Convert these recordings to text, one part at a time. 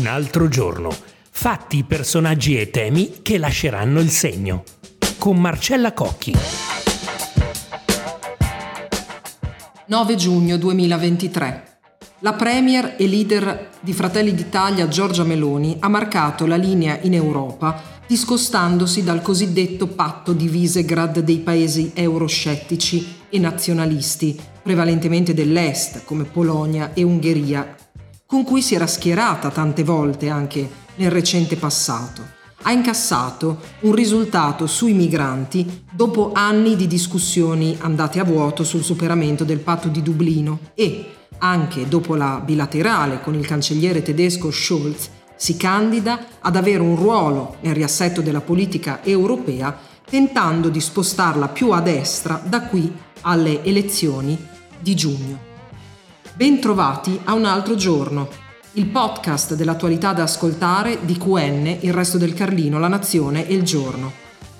Un altro giorno. Fatti, personaggi e temi che lasceranno il segno. Con Marcella Cocchi. 9 giugno 2023. La premier e leader di Fratelli d'Italia Giorgia Meloni ha marcato la linea in Europa discostandosi dal cosiddetto patto di Visegrad dei paesi euroscettici e nazionalisti, prevalentemente dell'Est come Polonia e Ungheria, con cui si era schierata tante volte anche nel recente passato. Ha incassato un risultato sui migranti dopo anni di discussioni andate a vuoto sul superamento del patto di Dublino e, anche dopo la bilaterale con il cancelliere tedesco Scholz, si candida ad avere un ruolo nel riassetto della politica europea tentando di spostarla più a destra da qui alle elezioni di giugno. Bentrovati a un altro giorno, il podcast dell'attualità da ascoltare di QN, il resto del Carlino, la Nazione e il Giorno.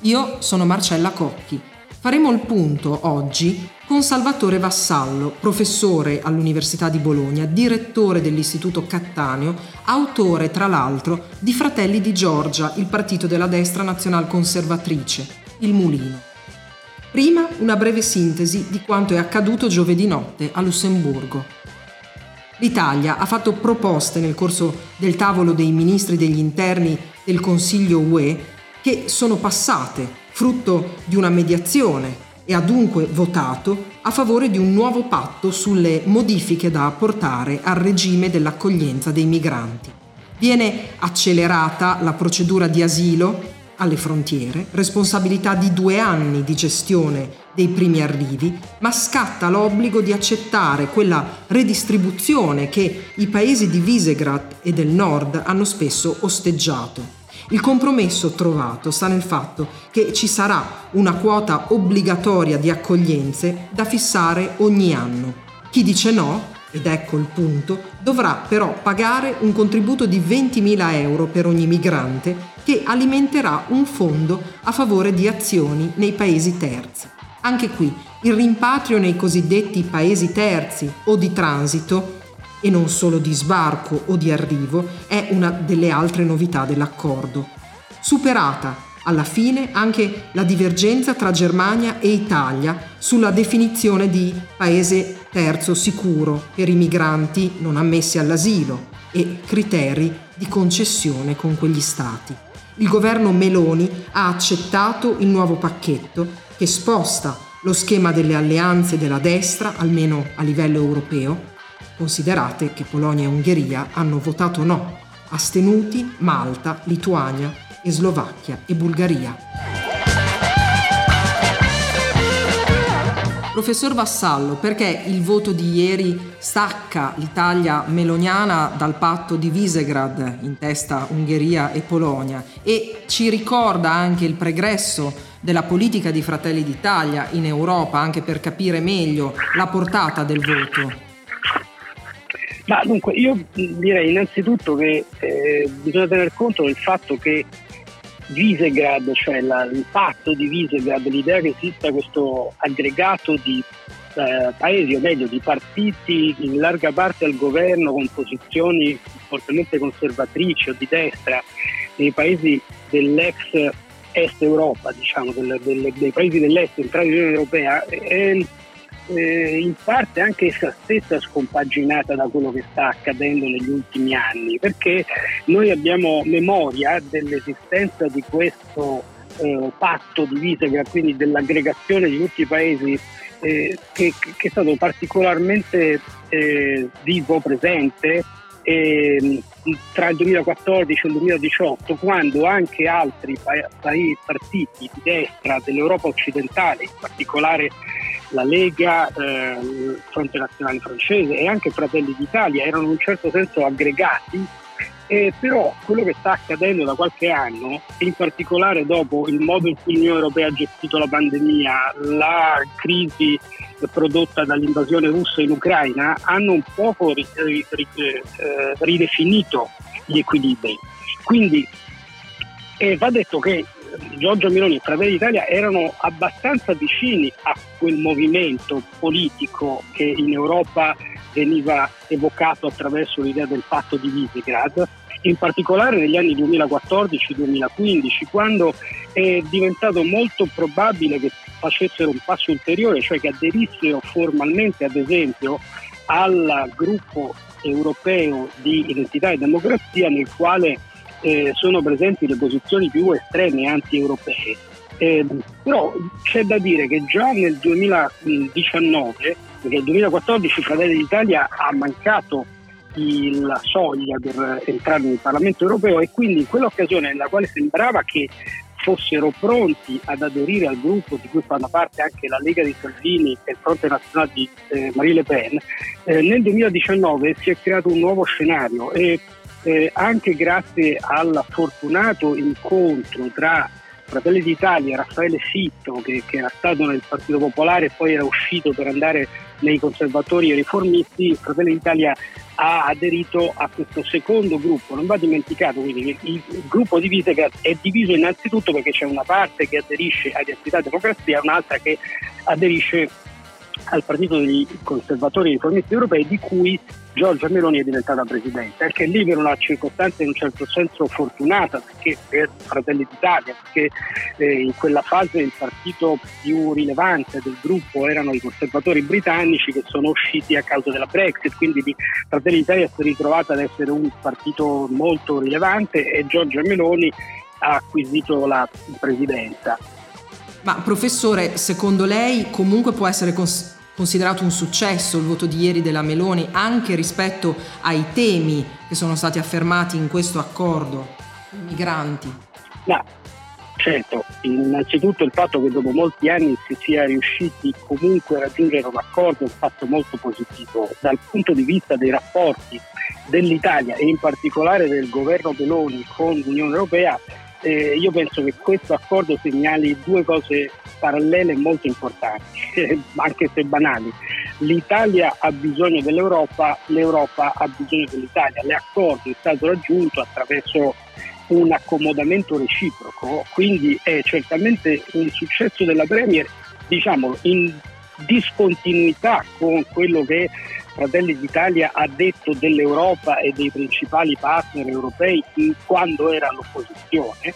Io sono Marcella Cocchi Faremo il punto oggi con Salvatore Vassallo, professore all'Università di Bologna, direttore dell'Istituto Cattaneo, autore tra l'altro di Fratelli di Giorgia, il partito della destra nazionalconservatrice, il Mulino. Prima una breve sintesi di quanto è accaduto giovedì notte a Lussemburgo. L'Italia ha fatto proposte nel corso del tavolo dei ministri degli interni del Consiglio UE che sono passate frutto di una mediazione e ha dunque votato a favore di un nuovo patto sulle modifiche da apportare al regime dell'accoglienza dei migranti. Viene accelerata la procedura di asilo alle frontiere, responsabilità di due anni di gestione dei primi arrivi, ma scatta l'obbligo di accettare quella redistribuzione che i paesi di Visegrad e del nord hanno spesso osteggiato. Il compromesso trovato sta nel fatto che ci sarà una quota obbligatoria di accoglienze da fissare ogni anno. Chi dice no, ed ecco il punto, dovrà però pagare un contributo di 20.000 euro per ogni migrante che alimenterà un fondo a favore di azioni nei paesi terzi. Anche qui il rimpatrio nei cosiddetti paesi terzi o di transito e non solo di sbarco o di arrivo, è una delle altre novità dell'accordo. Superata alla fine anche la divergenza tra Germania e Italia sulla definizione di paese terzo sicuro per i migranti non ammessi all'asilo e criteri di concessione con quegli stati. Il governo Meloni ha accettato il nuovo pacchetto che sposta lo schema delle alleanze della destra, almeno a livello europeo, Considerate che Polonia e Ungheria hanno votato no, astenuti Malta, Lituania e Slovacchia e Bulgaria. Professor Vassallo, perché il voto di ieri stacca l'Italia meloniana dal patto di Visegrad in testa Ungheria e Polonia e ci ricorda anche il pregresso della politica di Fratelli d'Italia in Europa, anche per capire meglio la portata del voto? Ma dunque io direi innanzitutto che eh, bisogna tener conto del fatto che Visegrad, cioè la, il patto di Visegrad, l'idea che esista questo aggregato di eh, paesi, o meglio di partiti in larga parte al governo con posizioni fortemente conservatrici o di destra nei paesi dell'ex est Europa, diciamo, delle, delle, dei paesi dell'est entrati nell'Unione Europea, è, eh, in parte anche essa stessa scompaginata da quello che sta accadendo negli ultimi anni, perché noi abbiamo memoria dell'esistenza di questo eh, patto di Visegrad, quindi dell'aggregazione di tutti i paesi eh, che, che, è stato particolarmente eh, vivo, presente eh, tra il 2014 e il 2018, quando anche altri pa- partiti di destra dell'Europa occidentale, in particolare la Lega, eh, Fronte Nazionale Francese e anche Fratelli d'Italia erano in un certo senso aggregati, eh, però quello che sta accadendo da qualche anno, in particolare dopo il modo in cui l'Unione Europea ha gestito la pandemia, la crisi prodotta dall'invasione russa in Ucraina, hanno un poco ri- ri- ri- eh, ridefinito gli equilibri. Quindi eh, va detto che Giorgio Meloni e Fratelli d'Italia erano abbastanza vicini a quel movimento politico che in Europa veniva evocato attraverso l'idea del patto di Visegrad in particolare negli anni 2014-2015, quando è diventato molto probabile che facessero un passo ulteriore, cioè che aderissero formalmente, ad esempio, al gruppo europeo di identità e democrazia nel quale eh, sono presenti le posizioni più estreme anti-europee. Eh, però c'è da dire che già nel 2019, perché nel 2014 Fratelli d'Italia ha mancato la soglia per entrare nel Parlamento europeo e quindi in quell'occasione nella quale sembrava che fossero pronti ad aderire al gruppo di cui fanno parte anche la Lega di Salvini e il Fronte Nazionale di eh, Marie Le Pen, eh, nel 2019 si è creato un nuovo scenario e eh, anche grazie al fortunato incontro tra Fratelli d'Italia, Raffaele Fitto, che, che, era stato nel Partito Popolare e poi era uscito per andare nei conservatori e riformisti, Fratelli d'Italia ha aderito a questo secondo gruppo. Non va dimenticato quindi che il, gruppo di Visegrad è diviso innanzitutto perché c'è una parte che aderisce a Identità Democrazia e un'altra che aderisce al partito dei conservatori e riformisti europei di cui Giorgia Meloni è diventata presidente, anche lì per una circostanza in un certo senso fortunata, perché per Fratelli d'Italia, perché eh, in quella fase il partito più rilevante del gruppo erano i conservatori britannici che sono usciti a causa della Brexit, quindi Fratelli d'Italia si è ritrovata ad essere un partito molto rilevante e Giorgia Meloni ha acquisito la presidenza. Ma professore, secondo lei comunque può essere cons- considerato un successo il voto di ieri della Meloni anche rispetto ai temi che sono stati affermati in questo accordo, i migranti? No, certo, innanzitutto il fatto che dopo molti anni si sia riusciti comunque a raggiungere un accordo è un fatto molto positivo. Dal punto di vista dei rapporti dell'Italia e in particolare del governo Meloni con l'Unione Europea, eh, io penso che questo accordo segnali due cose parallele molto importanti, anche se banali. L'Italia ha bisogno dell'Europa, l'Europa ha bisogno dell'Italia. L'accordo è stato raggiunto attraverso un accomodamento reciproco, quindi è certamente un successo della Premier, diciamo, in discontinuità con quello che Fratelli d'Italia ha detto dell'Europa e dei principali partner europei quando era all'opposizione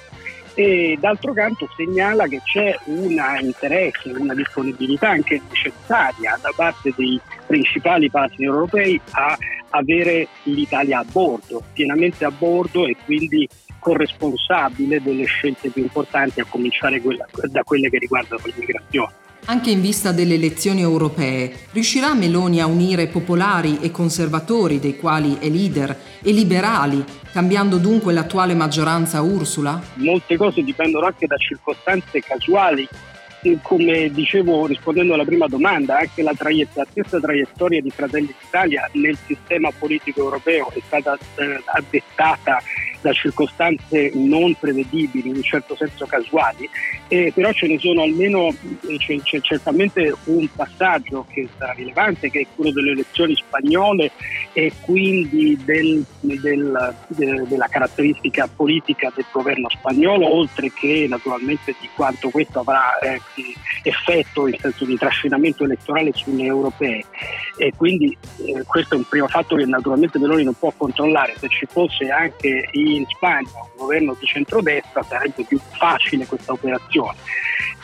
e d'altro canto segnala che c'è un interesse, una disponibilità anche necessaria da parte dei principali partner europei a avere l'Italia a bordo, pienamente a bordo e quindi corresponsabile delle scelte più importanti a cominciare da quelle che riguardano l'immigrazione. Anche in vista delle elezioni europee, riuscirà Meloni a unire popolari e conservatori, dei quali è leader, e liberali, cambiando dunque l'attuale maggioranza Ursula? Molte cose dipendono anche da circostanze casuali come dicevo rispondendo alla prima domanda, anche la, traiett- la stessa traiettoria di Fratelli d'Italia nel sistema politico europeo è stata eh, addettata da circostanze non prevedibili, in un certo senso casuali, eh, però ce ne sono almeno, eh, c'è, c'è, certamente un passaggio che sarà rilevante, che è quello delle elezioni spagnole e quindi del, del, de, della caratteristica politica del governo spagnolo, oltre che naturalmente di quanto questo avrà eh, effetto in senso di trascinamento elettorale sulle europee. E quindi eh, questo è un primo fatto che naturalmente Meloni non può controllare, se ci fosse anche in Spagna un governo di centrodestra sarebbe più facile questa operazione.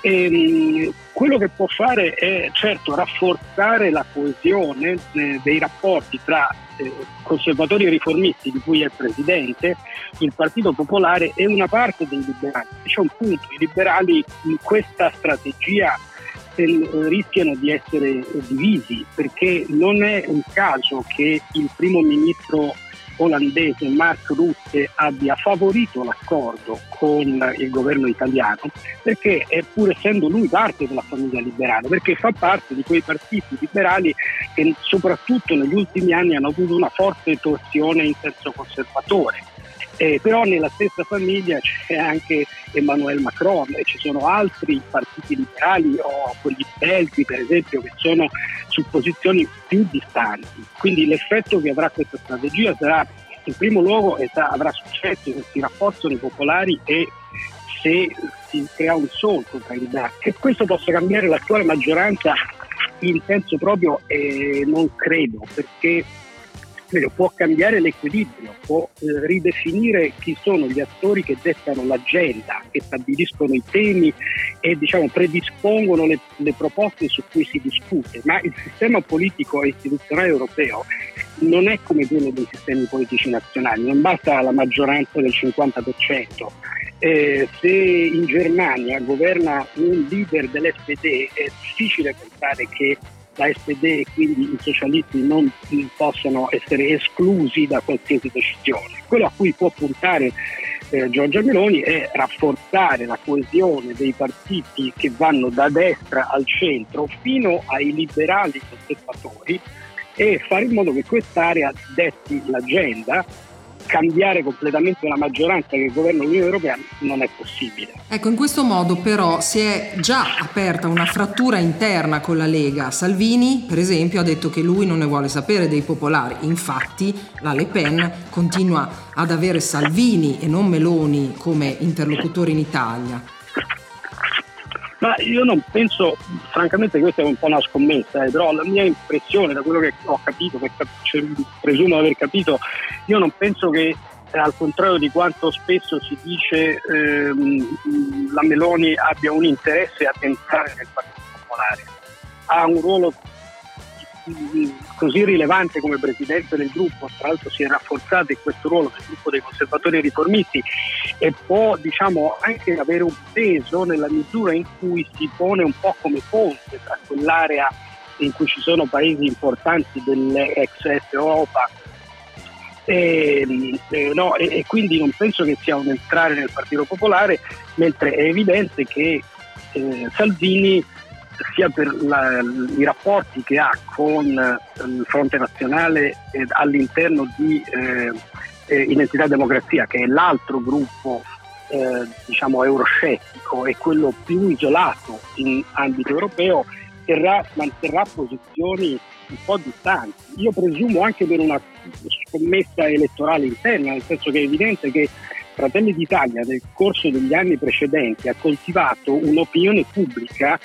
E, ehm, quello che può fare è certo rafforzare la coesione eh, dei rapporti tra eh, conservatori e riformisti di cui è presidente, il Partito Popolare e una parte dei liberali. C'è un punto, i liberali in questa strategia eh, rischiano di essere divisi perché non è un caso che il primo ministro olandese Mark Rutte abbia favorito l'accordo con il governo italiano perché pur essendo lui parte della famiglia liberale, perché fa parte di quei partiti liberali che soprattutto negli ultimi anni hanno avuto una forte torsione in senso conservatore. Eh, però nella stessa famiglia c'è anche Emmanuel Macron e ci sono altri partiti liberali o quelli belgi per esempio che sono su posizioni più distanti. Quindi l'effetto che avrà questa strategia sarà in primo luogo avrà successo se si rafforzano i popolari e se si crea un solco tra i. Che questo possa cambiare l'attuale maggioranza in senso proprio eh, non credo, perché può cambiare l'equilibrio, può eh, ridefinire chi sono gli attori che dettano l'agenda, che stabiliscono i temi e diciamo, predispongono le, le proposte su cui si discute, ma il sistema politico e istituzionale europeo non è come quello dei sistemi politici nazionali, non basta la maggioranza del 50%. Eh, se in Germania governa un leader dell'SPD è difficile pensare che la SPD e quindi i socialisti non possano essere esclusi da qualsiasi decisione. Quello a cui può puntare eh, Giorgia Meloni è rafforzare la coesione dei partiti che vanno da destra al centro fino ai liberali conservatori e fare in modo che quest'area detti l'agenda cambiare completamente la maggioranza che governa l'Unione Europea non è possibile. Ecco, in questo modo però si è già aperta una frattura interna con la Lega. Salvini, per esempio, ha detto che lui non ne vuole sapere dei popolari. Infatti, la Le Pen continua ad avere Salvini e non Meloni come interlocutori in Italia. Ma io non penso, francamente questa è un po' una scommessa, eh, però la mia impressione da quello che ho capito, che cioè, presumo di aver capito, io non penso che eh, al contrario di quanto spesso si dice ehm, la Meloni abbia un interesse a entrare nel Partito Popolare. Ha un ruolo così rilevante come presidente del gruppo, tra l'altro si è rafforzato in questo ruolo del gruppo dei conservatori riformisti e può diciamo, anche avere un peso nella misura in cui si pone un po' come ponte tra quell'area in cui ci sono paesi importanti dell'ex Europa. E, eh, no, e, e, quindi non penso che sia un entrare nel Partito Popolare, mentre è evidente che eh, Salvini sia per la, i rapporti che ha con eh, il Fronte Nazionale all'interno di eh, eh, Identità e Democrazia, che è l'altro gruppo eh, diciamo euroscettico e quello più isolato in ambito europeo, terrà, manterrà posizioni un po' distanti. Io presumo anche per una scommessa elettorale interna, nel senso che è evidente che Fratelli d'Italia nel corso degli anni precedenti ha coltivato un'opinione pubblica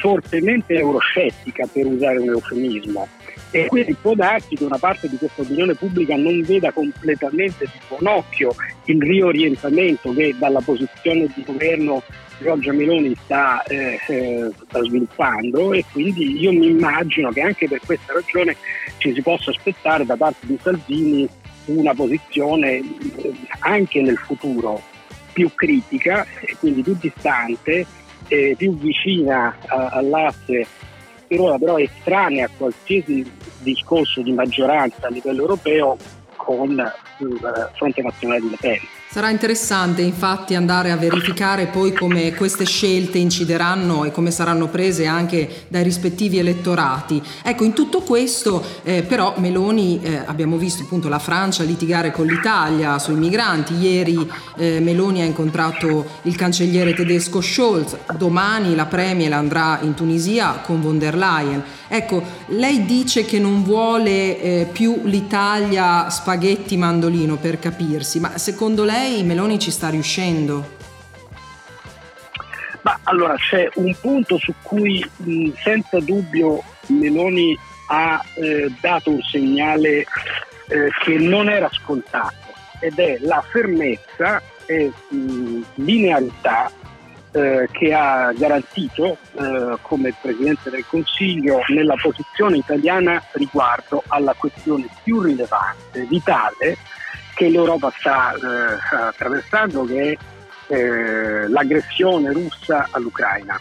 fortemente euroscettica, per usare un eufemismo. E quindi può darsi che una parte di questa opinione pubblica non veda completamente di buon occhio il riorientamento che dalla posizione di governo Giorgia Meloni sta, eh, eh, sta, sviluppando e quindi io mi immagino che anche per questa ragione ci si possa aspettare da parte di Salvini una posizione eh, anche nel futuro più critica e quindi più distante eh, più vicina all'asse per però estranea a qualsiasi discorso di maggioranza a livello europeo con il Fronte Nazionale di Le Pen. Sarà interessante infatti andare a verificare poi come queste scelte incideranno e come saranno prese anche dai rispettivi elettorati. Ecco, in tutto questo eh, però Meloni, eh, abbiamo visto appunto la Francia litigare con l'Italia sui migranti, ieri eh, Meloni ha incontrato il cancelliere tedesco Scholz, domani la Premier andrà in Tunisia con von der Leyen. Ecco, lei dice che non vuole eh, più l'Italia spaghetti mandolino per capirsi, ma secondo lei lei Meloni ci sta riuscendo? Ma allora c'è un punto su cui mh, senza dubbio Meloni ha eh, dato un segnale eh, che non era scontato ed è la fermezza e mh, linearità eh, che ha garantito eh, come Presidente del Consiglio nella posizione italiana riguardo alla questione più rilevante, vitale, che l'Europa sta eh, attraversando, che è eh, l'aggressione russa all'Ucraina.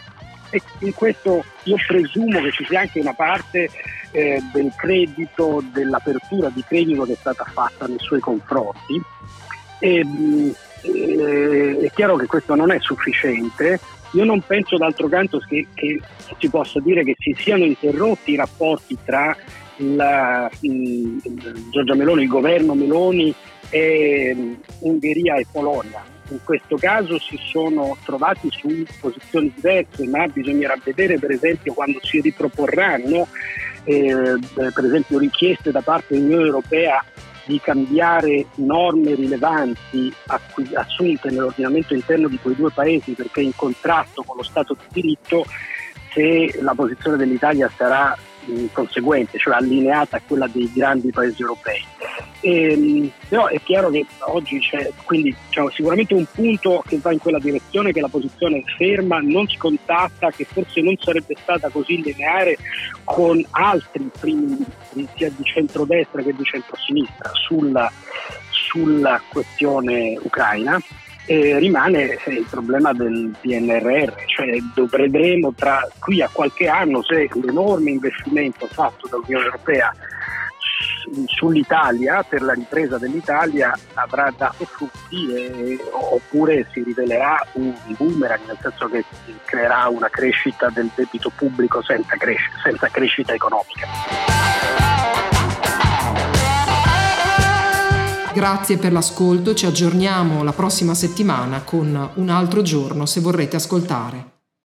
E in questo io presumo che ci sia anche una parte eh, del credito, dell'apertura di credito che è stata fatta nei suoi confronti. E, eh, è chiaro che questo non è sufficiente. Io non penso d'altro canto che, che si possa dire che si siano interrotti i rapporti tra la, mh, Giorgia Meloni, il governo Meloni e mm, Ungheria e Polonia. In questo caso si sono trovati su posizioni diverse, ma bisognerà vedere per esempio quando si riproporranno eh, per esempio richieste da parte dell'Unione Europea di cambiare norme rilevanti assunte nell'ordinamento interno di quei due paesi perché in contrasto con lo Stato di diritto se la posizione dell'Italia sarà conseguente, cioè allineata a quella dei grandi paesi europei. E, ehm, però è chiaro che oggi c'è quindi diciamo, sicuramente un punto che va in quella direzione, che la posizione è ferma, non scontatta, che forse non sarebbe stata così lineare con altri primi ministri, sia di centrodestra che di centrosinistra, sulla, sulla questione ucraina. E rimane eh, il problema del PNRR, cioè vedremo tra qui a qualche anno se l'enorme investimento fatto dall'Unione Europea sull'Italia, per la ripresa dell'Italia, avrà dato frutti e, oppure si rivelerà un boomerang, nel senso che creerà una crescita del debito pubblico senza, cres- senza crescita economica. Grazie per l'ascolto, ci aggiorniamo la prossima settimana con un altro giorno se vorrete ascoltare.